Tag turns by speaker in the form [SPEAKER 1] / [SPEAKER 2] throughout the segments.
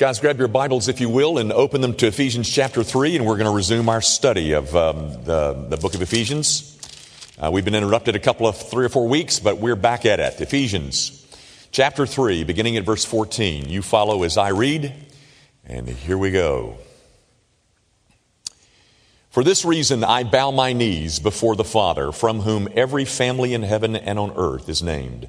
[SPEAKER 1] Guys, grab your Bibles, if you will, and open them to Ephesians chapter 3, and we're going to resume our study of um, the, the book of Ephesians. Uh, we've been interrupted a couple of three or four weeks, but we're back at it. Ephesians chapter 3, beginning at verse 14. You follow as I read, and here we go. For this reason, I bow my knees before the Father, from whom every family in heaven and on earth is named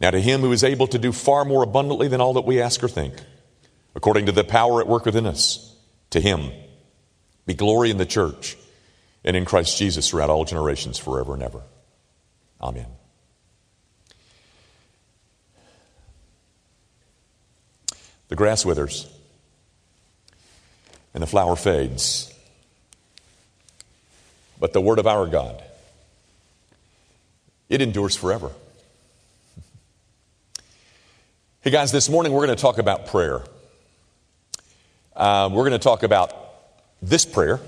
[SPEAKER 1] Now, to him who is able to do far more abundantly than all that we ask or think, according to the power at work within us, to him be glory in the church and in Christ Jesus throughout all generations, forever and ever. Amen. The grass withers and the flower fades, but the word of our God, it endures forever. Hey guys, this morning we're going to talk about prayer. Uh, we're going to talk about this prayer,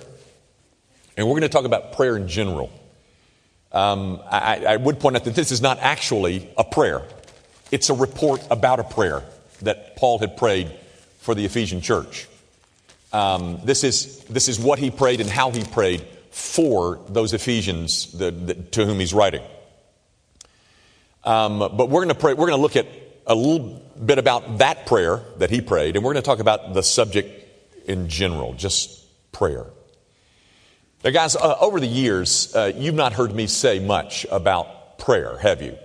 [SPEAKER 1] and we're going to talk about prayer in general. Um, I, I, would point out that this is not actually a prayer, it's a report about a prayer that Paul had prayed for the Ephesian church. Um, this, is, this is what he prayed and how he prayed for those Ephesians the, the, to whom he's writing. Um, but we're going to pray, we're going to look at a little bit about that prayer that he prayed, and we're going to talk about the subject in general, just prayer. Now, guys, uh, over the years, uh, you've not heard me say much about prayer, have you?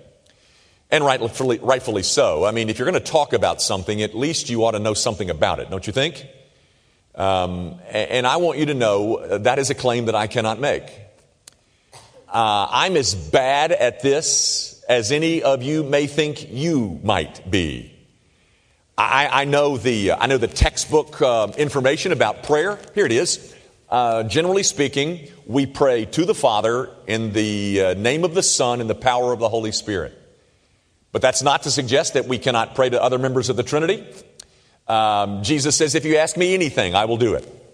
[SPEAKER 1] And rightfully, rightfully so. I mean, if you're going to talk about something, at least you ought to know something about it, don't you think? Um, and I want you to know uh, that is a claim that I cannot make. Uh, I'm as bad at this as any of you may think you might be. I, I know the I know the textbook uh, information about prayer. Here it is. Uh, generally speaking, we pray to the Father in the uh, name of the Son and the power of the Holy Spirit. But that's not to suggest that we cannot pray to other members of the Trinity. Um, Jesus says, "If you ask me anything, I will do it."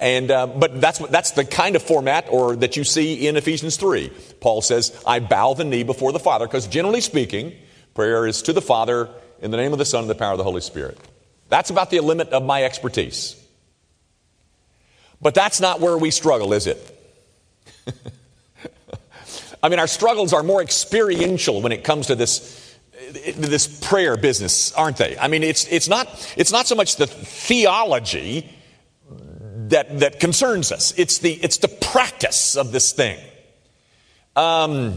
[SPEAKER 1] And, uh, but that's, what, that's the kind of format or that you see in Ephesians 3. Paul says, I bow the knee before the Father, because generally speaking, prayer is to the Father in the name of the Son and the power of the Holy Spirit. That's about the limit of my expertise. But that's not where we struggle, is it? I mean, our struggles are more experiential when it comes to this, this prayer business, aren't they? I mean, it's, it's, not, it's not so much the theology that, that concerns us. It's the, it's the practice of this thing. Um,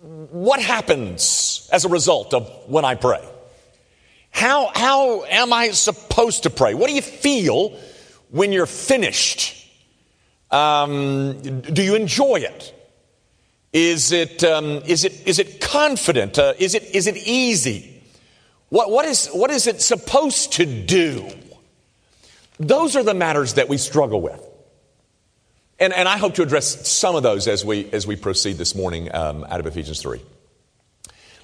[SPEAKER 1] what happens as a result of when I pray? How, how am I supposed to pray? What do you feel when you're finished? Um, do you enjoy it? Is it, um, is it, is it confident? Uh, is, it, is it easy? What, what, is, what is it supposed to do? Those are the matters that we struggle with. And, and I hope to address some of those as we, as we proceed this morning um, out of Ephesians 3.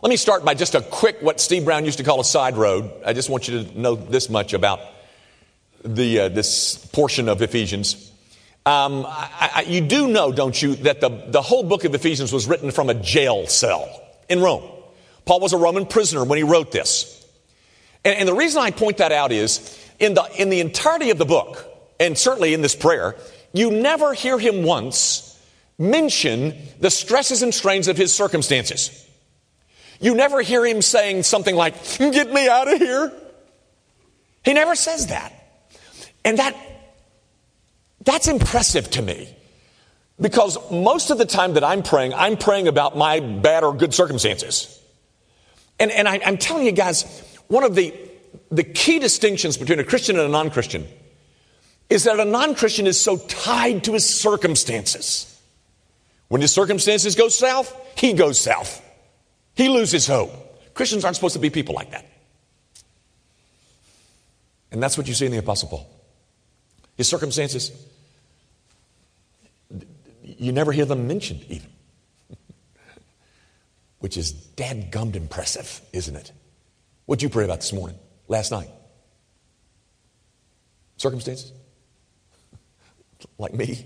[SPEAKER 1] Let me start by just a quick, what Steve Brown used to call a side road. I just want you to know this much about the, uh, this portion of Ephesians. Um, I, I, you do know, don't you, that the, the whole book of Ephesians was written from a jail cell in Rome. Paul was a Roman prisoner when he wrote this. And, and the reason I point that out is in the, in the entirety of the book, and certainly in this prayer, you never hear him once mention the stresses and strains of his circumstances. You never hear him saying something like, Get me out of here. He never says that. And that, that's impressive to me. Because most of the time that I'm praying, I'm praying about my bad or good circumstances. And, and I, am telling you guys, one of the the key distinctions between a Christian and a non Christian is that a non Christian is so tied to his circumstances. When his circumstances go south, he goes south. He loses hope. Christians aren't supposed to be people like that. And that's what you see in the Apostle Paul. His circumstances, you never hear them mentioned, even. Which is dadgummed impressive, isn't it? What'd you pray about this morning, last night? Circumstances? like me?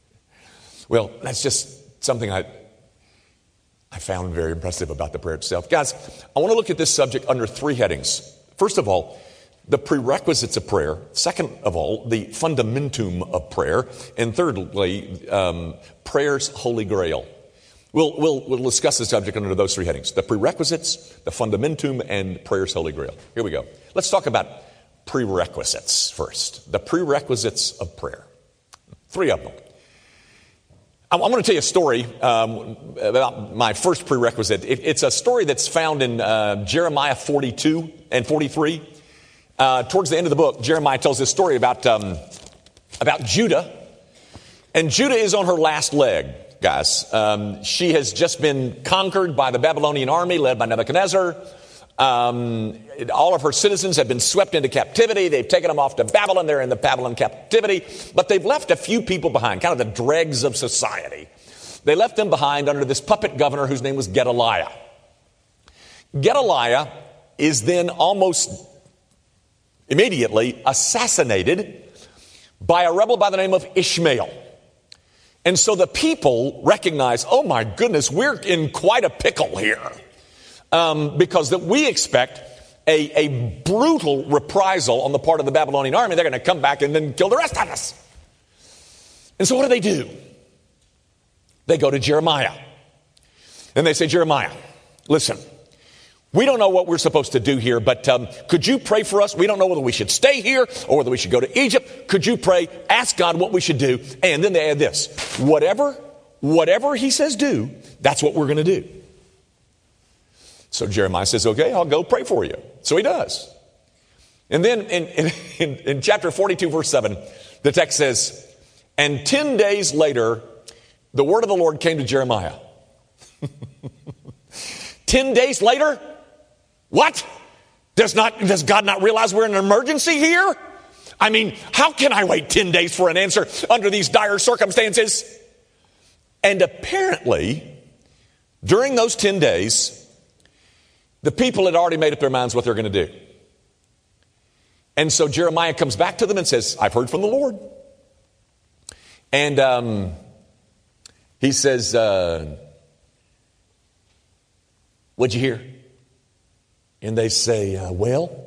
[SPEAKER 1] well, that's just something I, I found very impressive about the prayer itself. Guys, I want to look at this subject under three headings. First of all, the prerequisites of prayer. Second of all, the fundamentum of prayer. And thirdly, um, prayer's holy grail. We'll, we'll, we'll discuss the subject under those three headings the prerequisites, the fundamentum, and prayer's holy grail. Here we go. Let's talk about prerequisites first. The prerequisites of prayer. Three of them. I want to tell you a story um, about my first prerequisite. It, it's a story that's found in uh, Jeremiah 42 and 43. Uh, towards the end of the book, Jeremiah tells this story about, um, about Judah. And Judah is on her last leg, guys. Um, she has just been conquered by the Babylonian army led by Nebuchadnezzar. Um, all of her citizens have been swept into captivity. They've taken them off to Babylon. They're in the Babylon captivity. But they've left a few people behind, kind of the dregs of society. They left them behind under this puppet governor whose name was Gedaliah. Gedaliah is then almost immediately assassinated by a rebel by the name of Ishmael. And so the people recognize, oh my goodness, we're in quite a pickle here. Um, because that we expect a, a brutal reprisal on the part of the Babylonian army. They're going to come back and then kill the rest of us. And so what do they do? They go to Jeremiah. And they say, Jeremiah, listen, we don't know what we're supposed to do here, but um, could you pray for us? We don't know whether we should stay here or whether we should go to Egypt. Could you pray? Ask God what we should do. And then they add this whatever, whatever He says do, that's what we're going to do. So Jeremiah says, okay, I'll go pray for you. So he does. And then in, in, in, chapter 42, verse 7, the text says, and 10 days later, the word of the Lord came to Jeremiah. 10 days later, what? Does, not, does God not realize we're in an emergency here? I mean, how can I wait 10 days for an answer under these dire circumstances? And apparently, during those 10 days, the people had already made up their minds what they're going to do. And so Jeremiah comes back to them and says, I've heard from the Lord. And um, he says, uh, What'd you hear? and they say, uh, Well,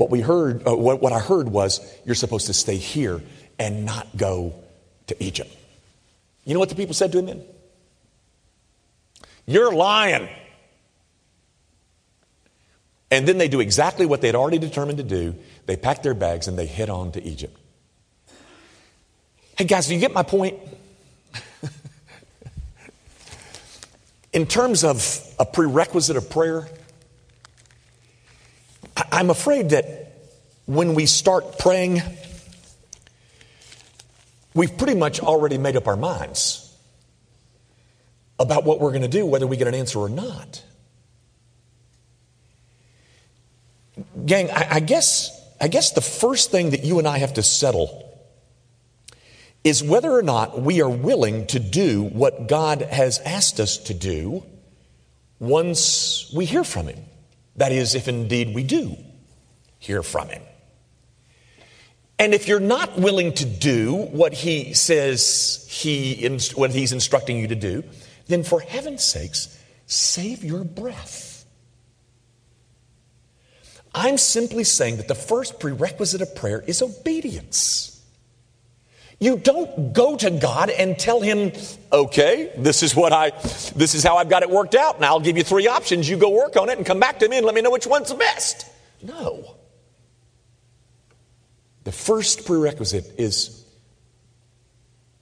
[SPEAKER 1] what we heard, uh, what, what I heard was you're supposed to stay here and not go to Egypt. You know what the people said to him then? You're lying. And then they do exactly what they'd already determined to do. They pack their bags and they head on to Egypt. Hey, guys, do you get my point? In terms of a prerequisite of prayer, I'm afraid that when we start praying, we've pretty much already made up our minds about what we're going to do, whether we get an answer or not. Gang, I, I, guess, I guess the first thing that you and I have to settle is whether or not we are willing to do what God has asked us to do once we hear from Him. That is, if indeed we do hear from him. And if you're not willing to do what he says he, what he's instructing you to do, then for heaven's sakes, save your breath. I'm simply saying that the first prerequisite of prayer is obedience. You don't go to God and tell him, okay, this is what I, this is how I've got it worked out. and I'll give you three options. You go work on it and come back to me and let me know which one's the best. No. The first prerequisite is,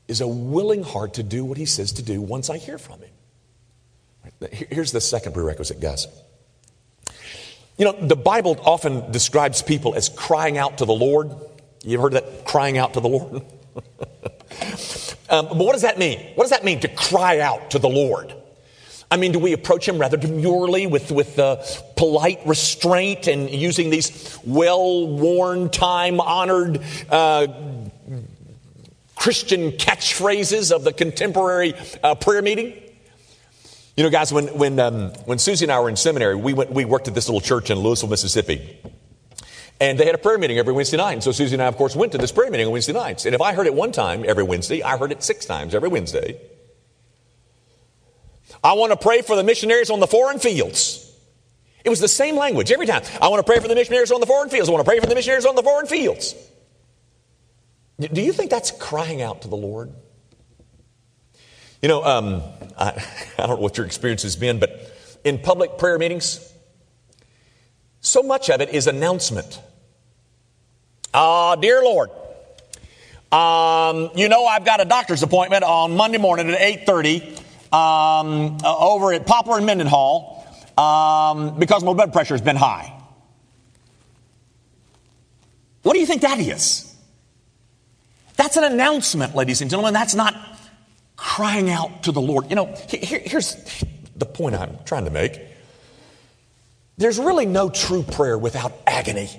[SPEAKER 1] is a willing heart to do what he says to do once I hear from him. Here's the second prerequisite, guys. You know, the Bible often describes people as crying out to the Lord. You've heard that crying out to the Lord? um, but what does that mean? What does that mean to cry out to the Lord? I mean, do we approach him rather demurely with, with uh, polite restraint and using these well worn, time honored uh, Christian catchphrases of the contemporary uh, prayer meeting? You know, guys, when, when, um, when Susie and I were in seminary, we, went, we worked at this little church in Louisville, Mississippi. And they had a prayer meeting every Wednesday night. And so Susie and I, of course, went to this prayer meeting on Wednesday nights. And if I heard it one time every Wednesday, I heard it six times every Wednesday. I want to pray for the missionaries on the foreign fields. It was the same language every time. I want to pray for the missionaries on the foreign fields. I want to pray for the missionaries on the foreign fields. Do you think that's crying out to the Lord? You know, um, I, I don't know what your experience has been, but in public prayer meetings, so much of it is announcement. Uh, dear Lord, um, you know I've got a doctor's appointment on Monday morning at 8.30 um, uh, over at Poplar and Mendenhall um, because my blood pressure has been high. What do you think that is? That's an announcement, ladies and gentlemen. That's not crying out to the Lord. You know, here, here's the point I'm trying to make. There's really no true prayer without agony.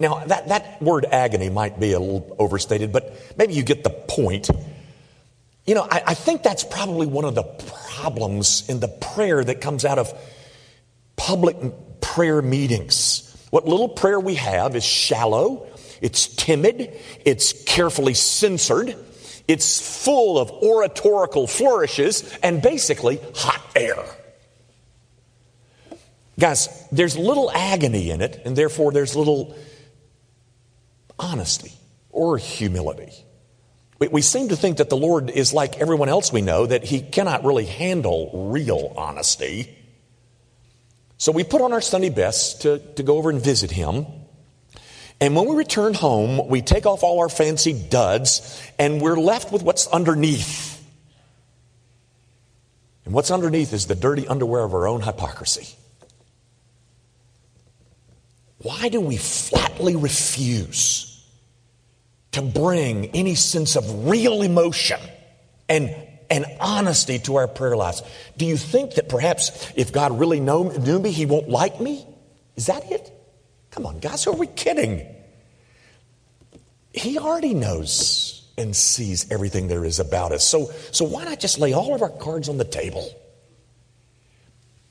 [SPEAKER 1] Now, that, that word agony might be a little overstated, but maybe you get the point. You know, I, I think that's probably one of the problems in the prayer that comes out of public prayer meetings. What little prayer we have is shallow, it's timid, it's carefully censored, it's full of oratorical flourishes, and basically hot air. Guys, there's little agony in it, and therefore there's little honesty or humility. We, we, seem to think that the Lord is like everyone else we know, that He cannot really handle real honesty. So we put on our Sunday best to, to go over and visit Him. And when we return home, we take off all our fancy duds and we're left with what's underneath. And what's underneath is the dirty underwear of our own hypocrisy. Why do we flatly refuse to bring any sense of real emotion and, and honesty to our prayer lives? Do you think that perhaps if God really know, knew me, he won't like me? Is that it? Come on, guys, who are we kidding? He already knows and sees everything there is about us. So, so why not just lay all of our cards on the table?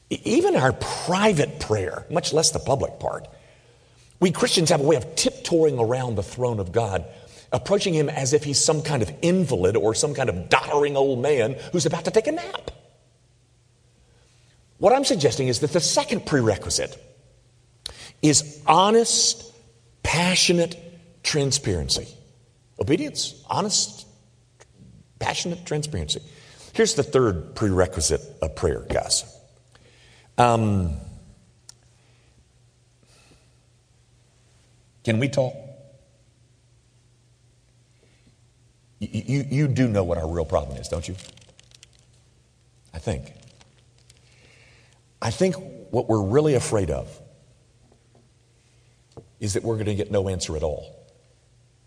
[SPEAKER 1] Even our private prayer, much less the public part. We Christians have a way of tiptoeing around the throne of God, approaching Him as if He's some kind of invalid or some kind of doddering old man who's about to take a nap. What I'm suggesting is that the second prerequisite is honest, passionate transparency. Obedience, honest, passionate transparency. Here's the third prerequisite of prayer, guys. Um, can we talk? You, you, do know what our real problem is, don't you? I think. I think what we're really afraid of is that we're going to get no answer at all.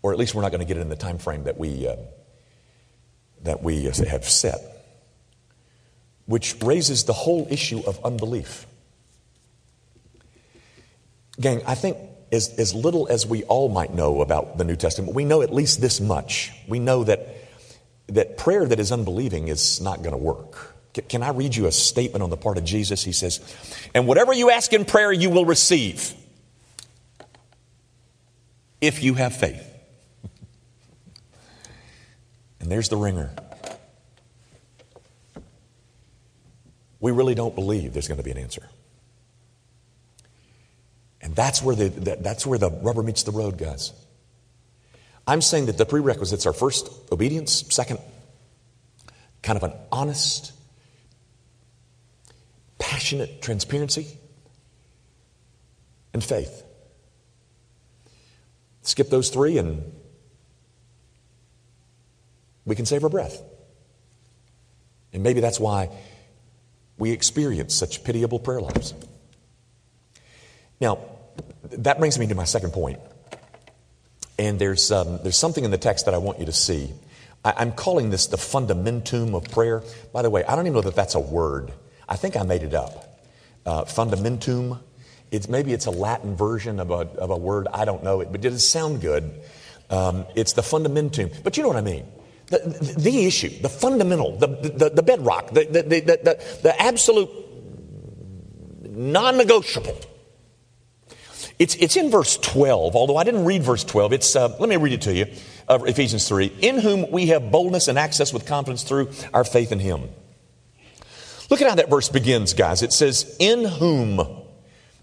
[SPEAKER 1] Or at least we're not going to get it in the time frame that we, uh, that we uh, have set. Which raises the whole issue of unbelief. Gang, I think as, as little as we all might know about the New Testament, we know at least this much. We know that, that prayer that is unbelieving is not going to work. Can I read you a statement on the part of Jesus? He says, And whatever you ask in prayer, you will receive if you have faith. and there's the ringer. We really don't believe there's going to be an answer. And that's where the, that's where the rubber meets the road, guys. I'm saying that the prerequisites are first, obedience, second, kind of an honest, passionate transparency, and faith. Skip those three and we can save our breath. And maybe that's why we experience such pitiable prayer lives. Now, that brings me to my second point. And there's, um, there's something in the text that I want you to see. I, I'm calling this the fundamentum of prayer. By the way, I don't even know that that's a word. I think I made it up. Uh, fundamentum. It's, maybe it's a Latin version of a, of a word. I don't know it, but did it sound good? Um, it's the fundamentum. But you know what I mean. The, the, the issue, the fundamental, the, the, the bedrock, the, the, the, the, the absolute non negotiable. It's, it's in verse 12, although I didn't read verse 12. It's, uh, let me read it to you uh, Ephesians 3. In whom we have boldness and access with confidence through our faith in Him. Look at how that verse begins, guys. It says, In whom.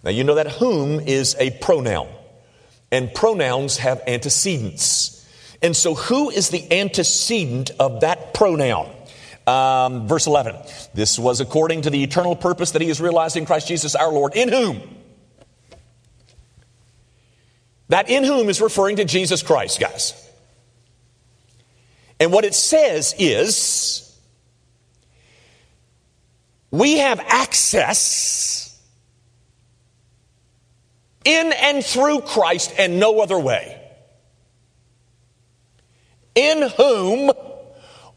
[SPEAKER 1] Now, you know that whom is a pronoun, and pronouns have antecedents. And so, who is the antecedent of that pronoun? Um, verse 11. This was according to the eternal purpose that He has realized in Christ Jesus our Lord, in whom. That in whom is referring to Jesus Christ, guys. And what it says is, we have access in and through Christ and no other way. In whom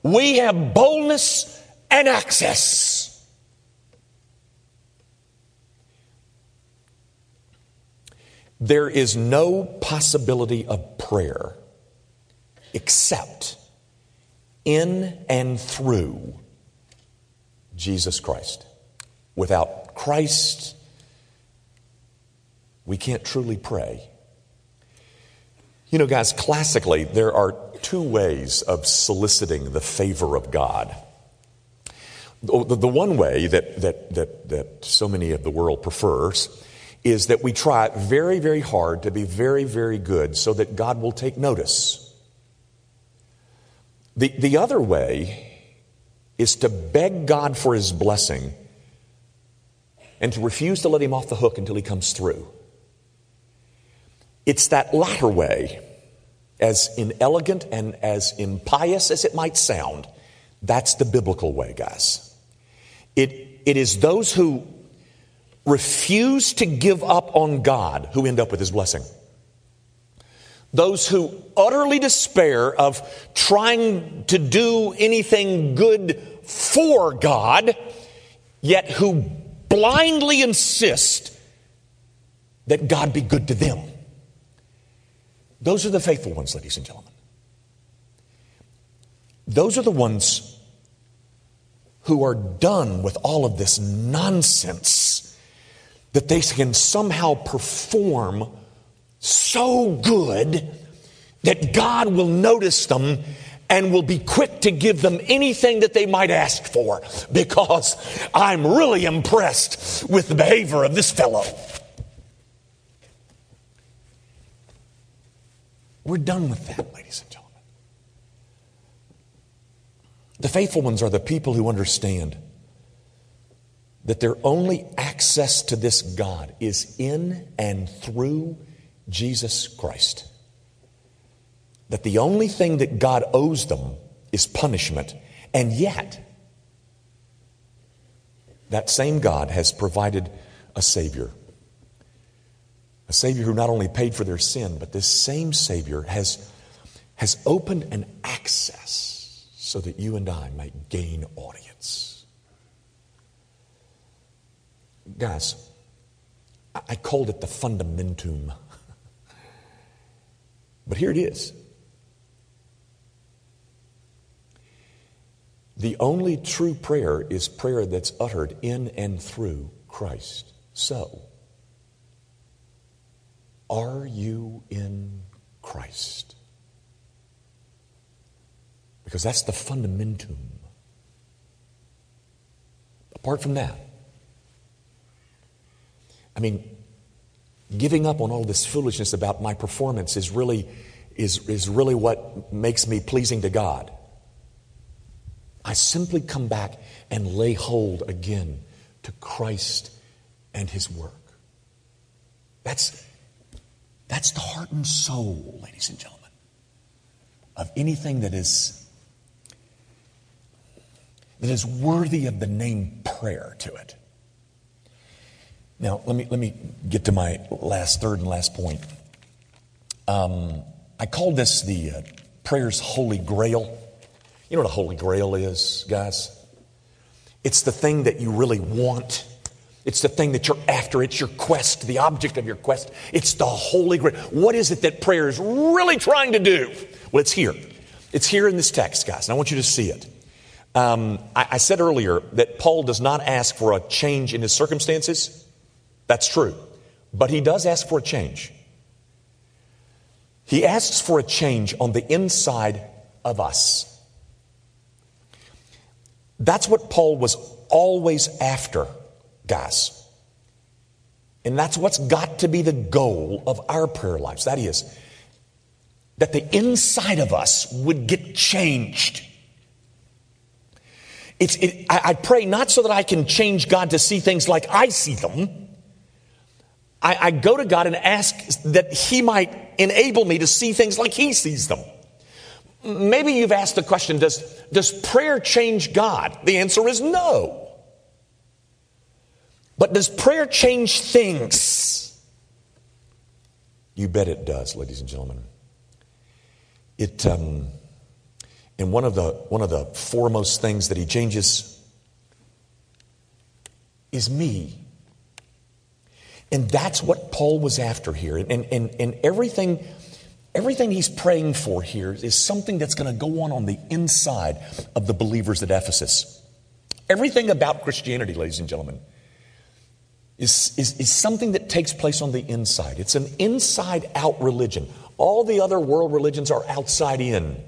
[SPEAKER 1] we have boldness and access. There is no possibility of prayer except in and through Jesus Christ. Without Christ, we can't truly pray. You know, guys, classically, there are two ways of soliciting the favor of God. The, the one way that, that, that, that so many of the world prefers is that we try very, very hard to be very, very good so that God will take notice. The, the other way is to beg God for his blessing and to refuse to let him off the hook until he comes through. It's that latter way, as inelegant and as impious as it might sound, that's the biblical way, guys. It, it is those who refuse to give up on God who end up with his blessing. Those who utterly despair of trying to do anything good for God, yet who blindly insist that God be good to them. Those are the faithful ones, ladies and gentlemen. Those are the ones who are done with all of this nonsense that they can somehow perform so good that God will notice them and will be quick to give them anything that they might ask for because I'm really impressed with the behavior of this fellow. We're done with that, ladies and gentlemen. The faithful ones are the people who understand that their only access to this God is in and through Jesus Christ. That the only thing that God owes them is punishment. And yet, that same God has provided a Savior. A Savior who not only paid for their sin, but this same Savior has, has opened an access so that you and I might gain audience. Guys, I called it the fundamentum but here it is. The only true prayer is prayer that's uttered in and through Christ. So, are you in Christ? Because that's the fundamentum. Apart from that, I mean, giving up on all this foolishness about my performance is really, is, is really what makes me pleasing to God. I simply come back and lay hold again to Christ and His work. That's, that's the heart and soul, ladies and gentlemen, of anything that is that is worthy of the name prayer to it. Now, let me, let me get to my last, third and last point. Um, I called this the uh, prayer's holy grail. You know what a holy grail is, guys? It's the thing that you really want. It's the thing that you're after. It's your quest, the object of your quest. It's the Holy Grail. What is it that prayer is really trying to do? Well, it's here. It's here in this text, guys, and I want you to see it. Um, I, I said earlier that Paul does not ask for a change in his circumstances. That's true. But he does ask for a change. He asks for a change on the inside of us. That's what Paul was always after, guys. And that's what's got to be the goal of our prayer lives. That is, that the inside of us would get changed. It's, it, I, I, pray not so that I can change God to see things like I see them. I, I go to God and ask that He might enable me to see things like He sees them. Maybe you've asked the question does, does prayer change God? The answer is no. But does prayer change things? You bet it does, ladies and gentlemen. It, um, and one of, the, one of the foremost things that he changes is me. And that's what Paul was after here. And, and, and everything Everything he's praying for here is something that's going to go on on the inside of the believers at Ephesus. Everything about Christianity, ladies and gentlemen, is, is, is something that takes place on the inside. It's an inside out religion. All the other world religions are outside in.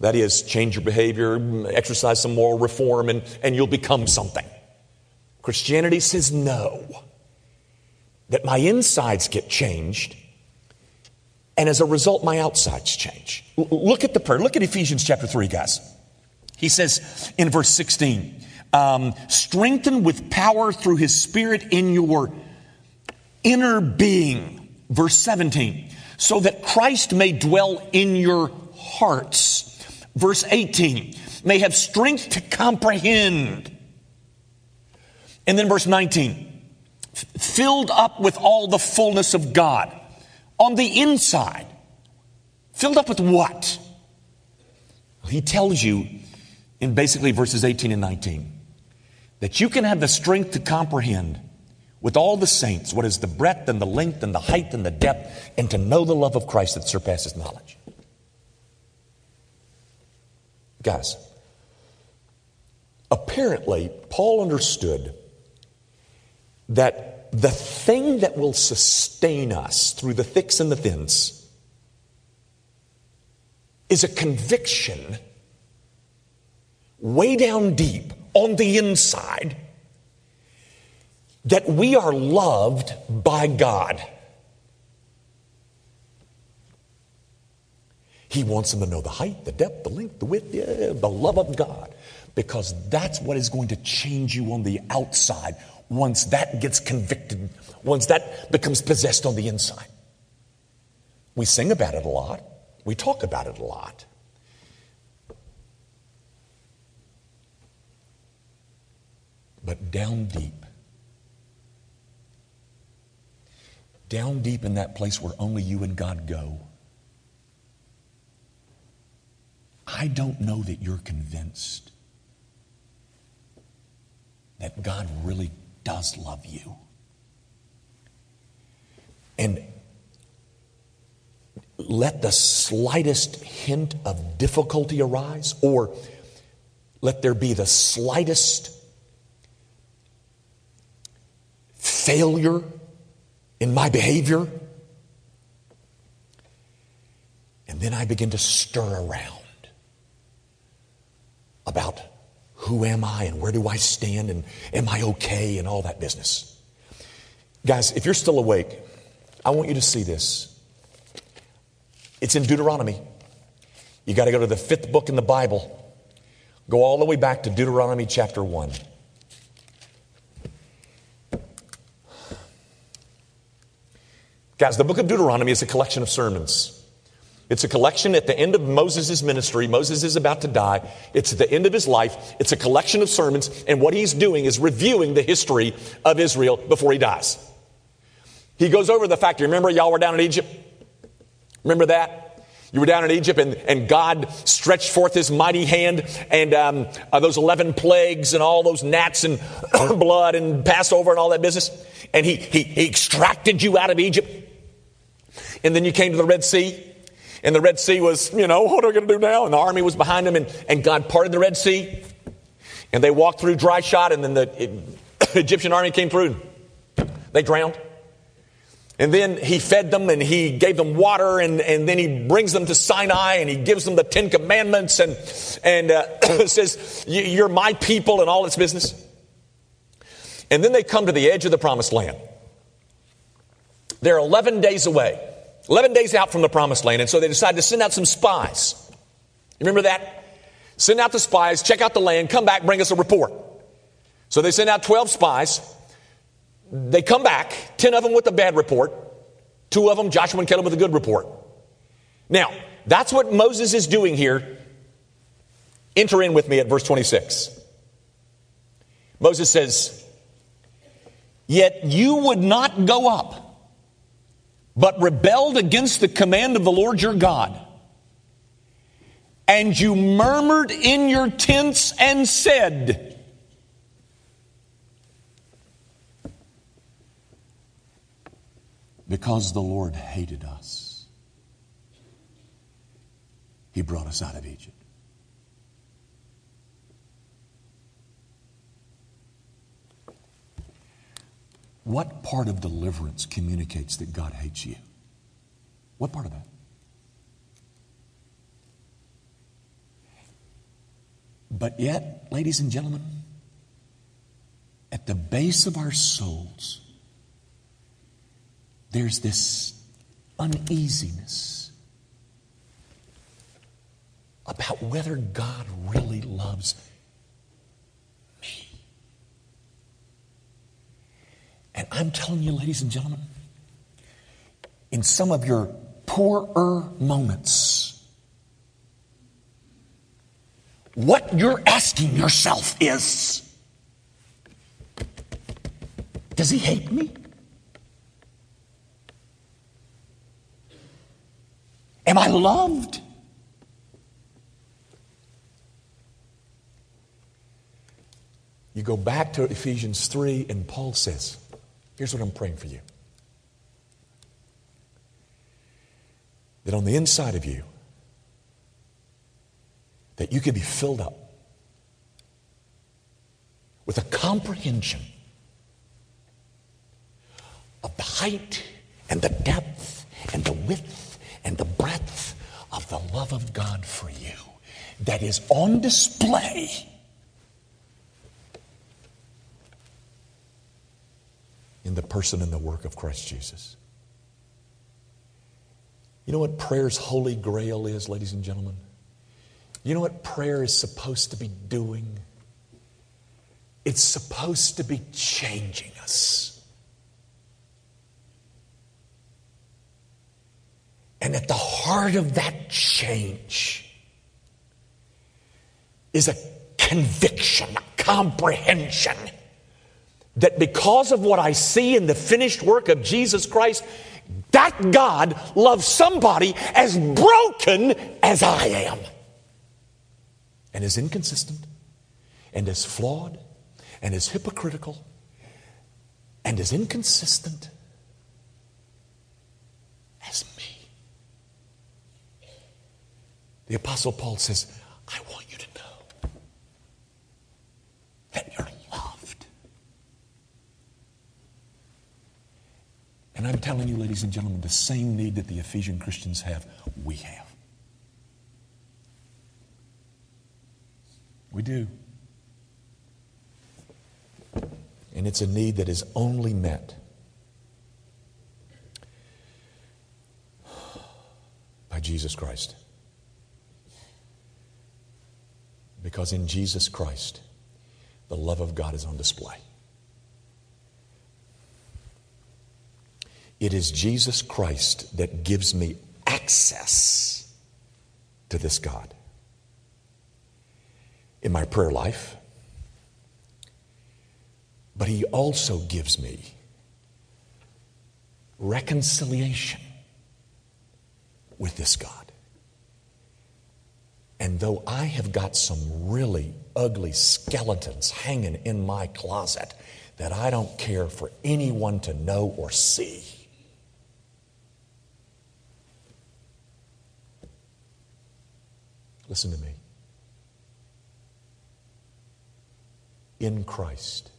[SPEAKER 1] That is, change your behavior, exercise some moral reform, and, and you'll become something. Christianity says no. That my insides get changed and as a result, my outsides change. L- look at the prayer. Look at Ephesians chapter 3, guys. He says in verse 16, um, strengthen with power through his spirit in your inner being. Verse 17, so that Christ may dwell in your hearts. Verse 18, may have strength to comprehend. And then verse 19, filled up with all the fullness of God on the inside. Filled up with what? He tells you in basically verses 18 and 19 that you can have the strength to comprehend with all the saints what is the breadth and the length and the height and the depth, and to know the love of Christ that surpasses knowledge. Guys, apparently, Paul understood that the thing that will sustain us through the thicks and the thins is a conviction way down deep on the inside that we are loved by God. He wants them to know the height, the depth, the length, the width, yeah, the love of God, because that's what is going to change you on the outside once that gets convicted, once that becomes possessed on the inside. We sing about it a lot, we talk about it a lot. But down deep, down deep in that place where only you and God go, I don't know that you're convinced that God really does love you. And let the slightest hint of difficulty arise, or let there be the slightest failure in my behavior. And then I begin to stir around about who am I and where do I stand and am I okay and all that business. Guys, if you're still awake, I want you to see this. It's in Deuteronomy. You got to go to the fifth book in the Bible. Go all the way back to Deuteronomy chapter 1. Guys, the book of Deuteronomy is a collection of sermons. It's a collection at the end of Moses' ministry. Moses is about to die. It's at the end of his life. It's a collection of sermons, and what he's doing is reviewing the history of Israel before he dies. He goes over the fact, remember y'all were down in Egypt? Remember that? You were down in Egypt, and, and God stretched forth his mighty hand, and um, uh, those 11 plagues, and all those gnats, and blood, and Passover, and all that business. And he, he, he extracted you out of Egypt. And then you came to the Red Sea, and the Red Sea was, you know, what are we going to do now? And the army was behind them, and, and God parted the Red Sea, and they walked through dry shot, and then the Egyptian army came through. They drowned. And then he fed them and he gave them water and, and then he brings them to Sinai and he gives them the Ten Commandments and, and uh, says, You're my people and all its business. And then they come to the edge of the promised land. They're 11 days away, 11 days out from the promised land. And so they decide to send out some spies. Remember that? Send out the spies, check out the land, come back, bring us a report. So they send out 12 spies. They come back, 10 of them with a bad report, two of them, Joshua and Caleb, with a good report. Now, that's what Moses is doing here. Enter in with me at verse 26. Moses says, Yet you would not go up, but rebelled against the command of the Lord your God. And you murmured in your tents and said, Because the Lord hated us, He brought us out of Egypt. What part of deliverance communicates that God hates you? What part of that? But yet, ladies and gentlemen, at the base of our souls, there's this uneasiness about whether God really loves And I'm telling you, ladies and gentlemen, in some of your poorer moments, what you're asking yourself is Does he hate me? Am I loved? You go back to Ephesians 3, and Paul says, Here's what I'm praying for you. That on the inside of you, that you can be filled up with a comprehension of the height and the depth and the width and the breadth of the love of God for you that is on display. In the person and the work of Christ Jesus. You know what prayer's holy grail is, ladies and gentlemen? You know what prayer is supposed to be doing? It's supposed to be changing us. And at the heart of that change is a conviction, a comprehension that because of what I see in the finished work of Jesus Christ, that God loves somebody as broken as I am, and as inconsistent, and as flawed, and as hypocritical, and as inconsistent as me. The Apostle Paul says, I want you to know that you're loved. And I'm telling you, ladies and gentlemen, the same need that the Ephesian Christians have, we have. We do. And it's a need that is only met by Jesus Christ. Because in Jesus Christ, the love of God is on display. It is Jesus Christ that gives me access to this God. In my prayer life, but He also gives me reconciliation with this God. And though I have got some really ugly skeletons hanging in my closet that I don't care for anyone to know or see, listen to me. In Christ,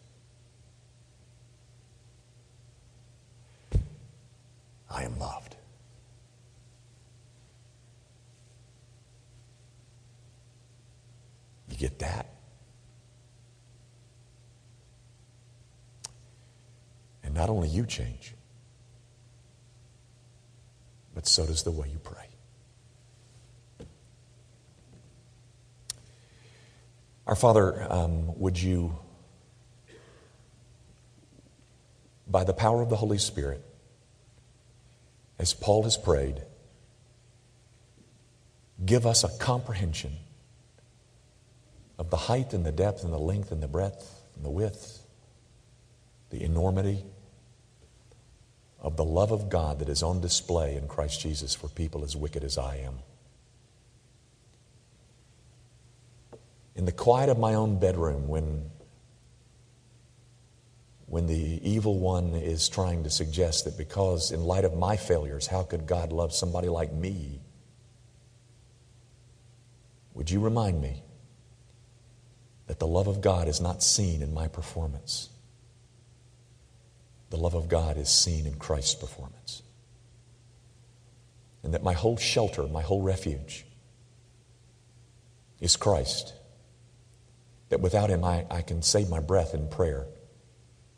[SPEAKER 1] I am loved. You get that? And not only you change, but so does the way you pray. Our Father, um, would you, by the power of the Holy Spirit, as Paul has prayed, give us a comprehension of the height and the depth and the length and the breadth and the width, the enormity of the love of God that is on display in Christ Jesus for people as wicked as I am. In the quiet of my own bedroom, when, when the evil one is trying to suggest that because, in light of my failures, how could God love somebody like me? Would you remind me that the love of God is not seen in my performance. The love of God is seen in Christ's performance. And that my whole shelter, my whole refuge is Christ. That without Him, I, I can save my breath in prayer,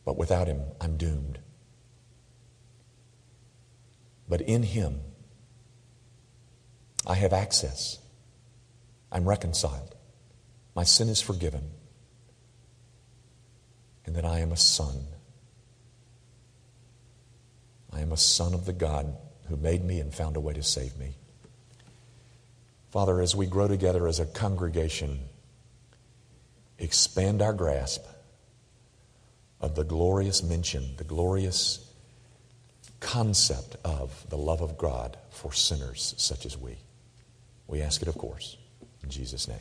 [SPEAKER 1] but without Him, I'm doomed. But in Him, I have access. I'm reconciled. My sin is forgiven, and that I am a son. I am a son of the God who made me and found a way to save me. Father, as we grow together as a congregation, expand our grasp of the glorious mention, the glorious concept of the love of God for sinners such as we. We ask it, of course, in Jesus' name.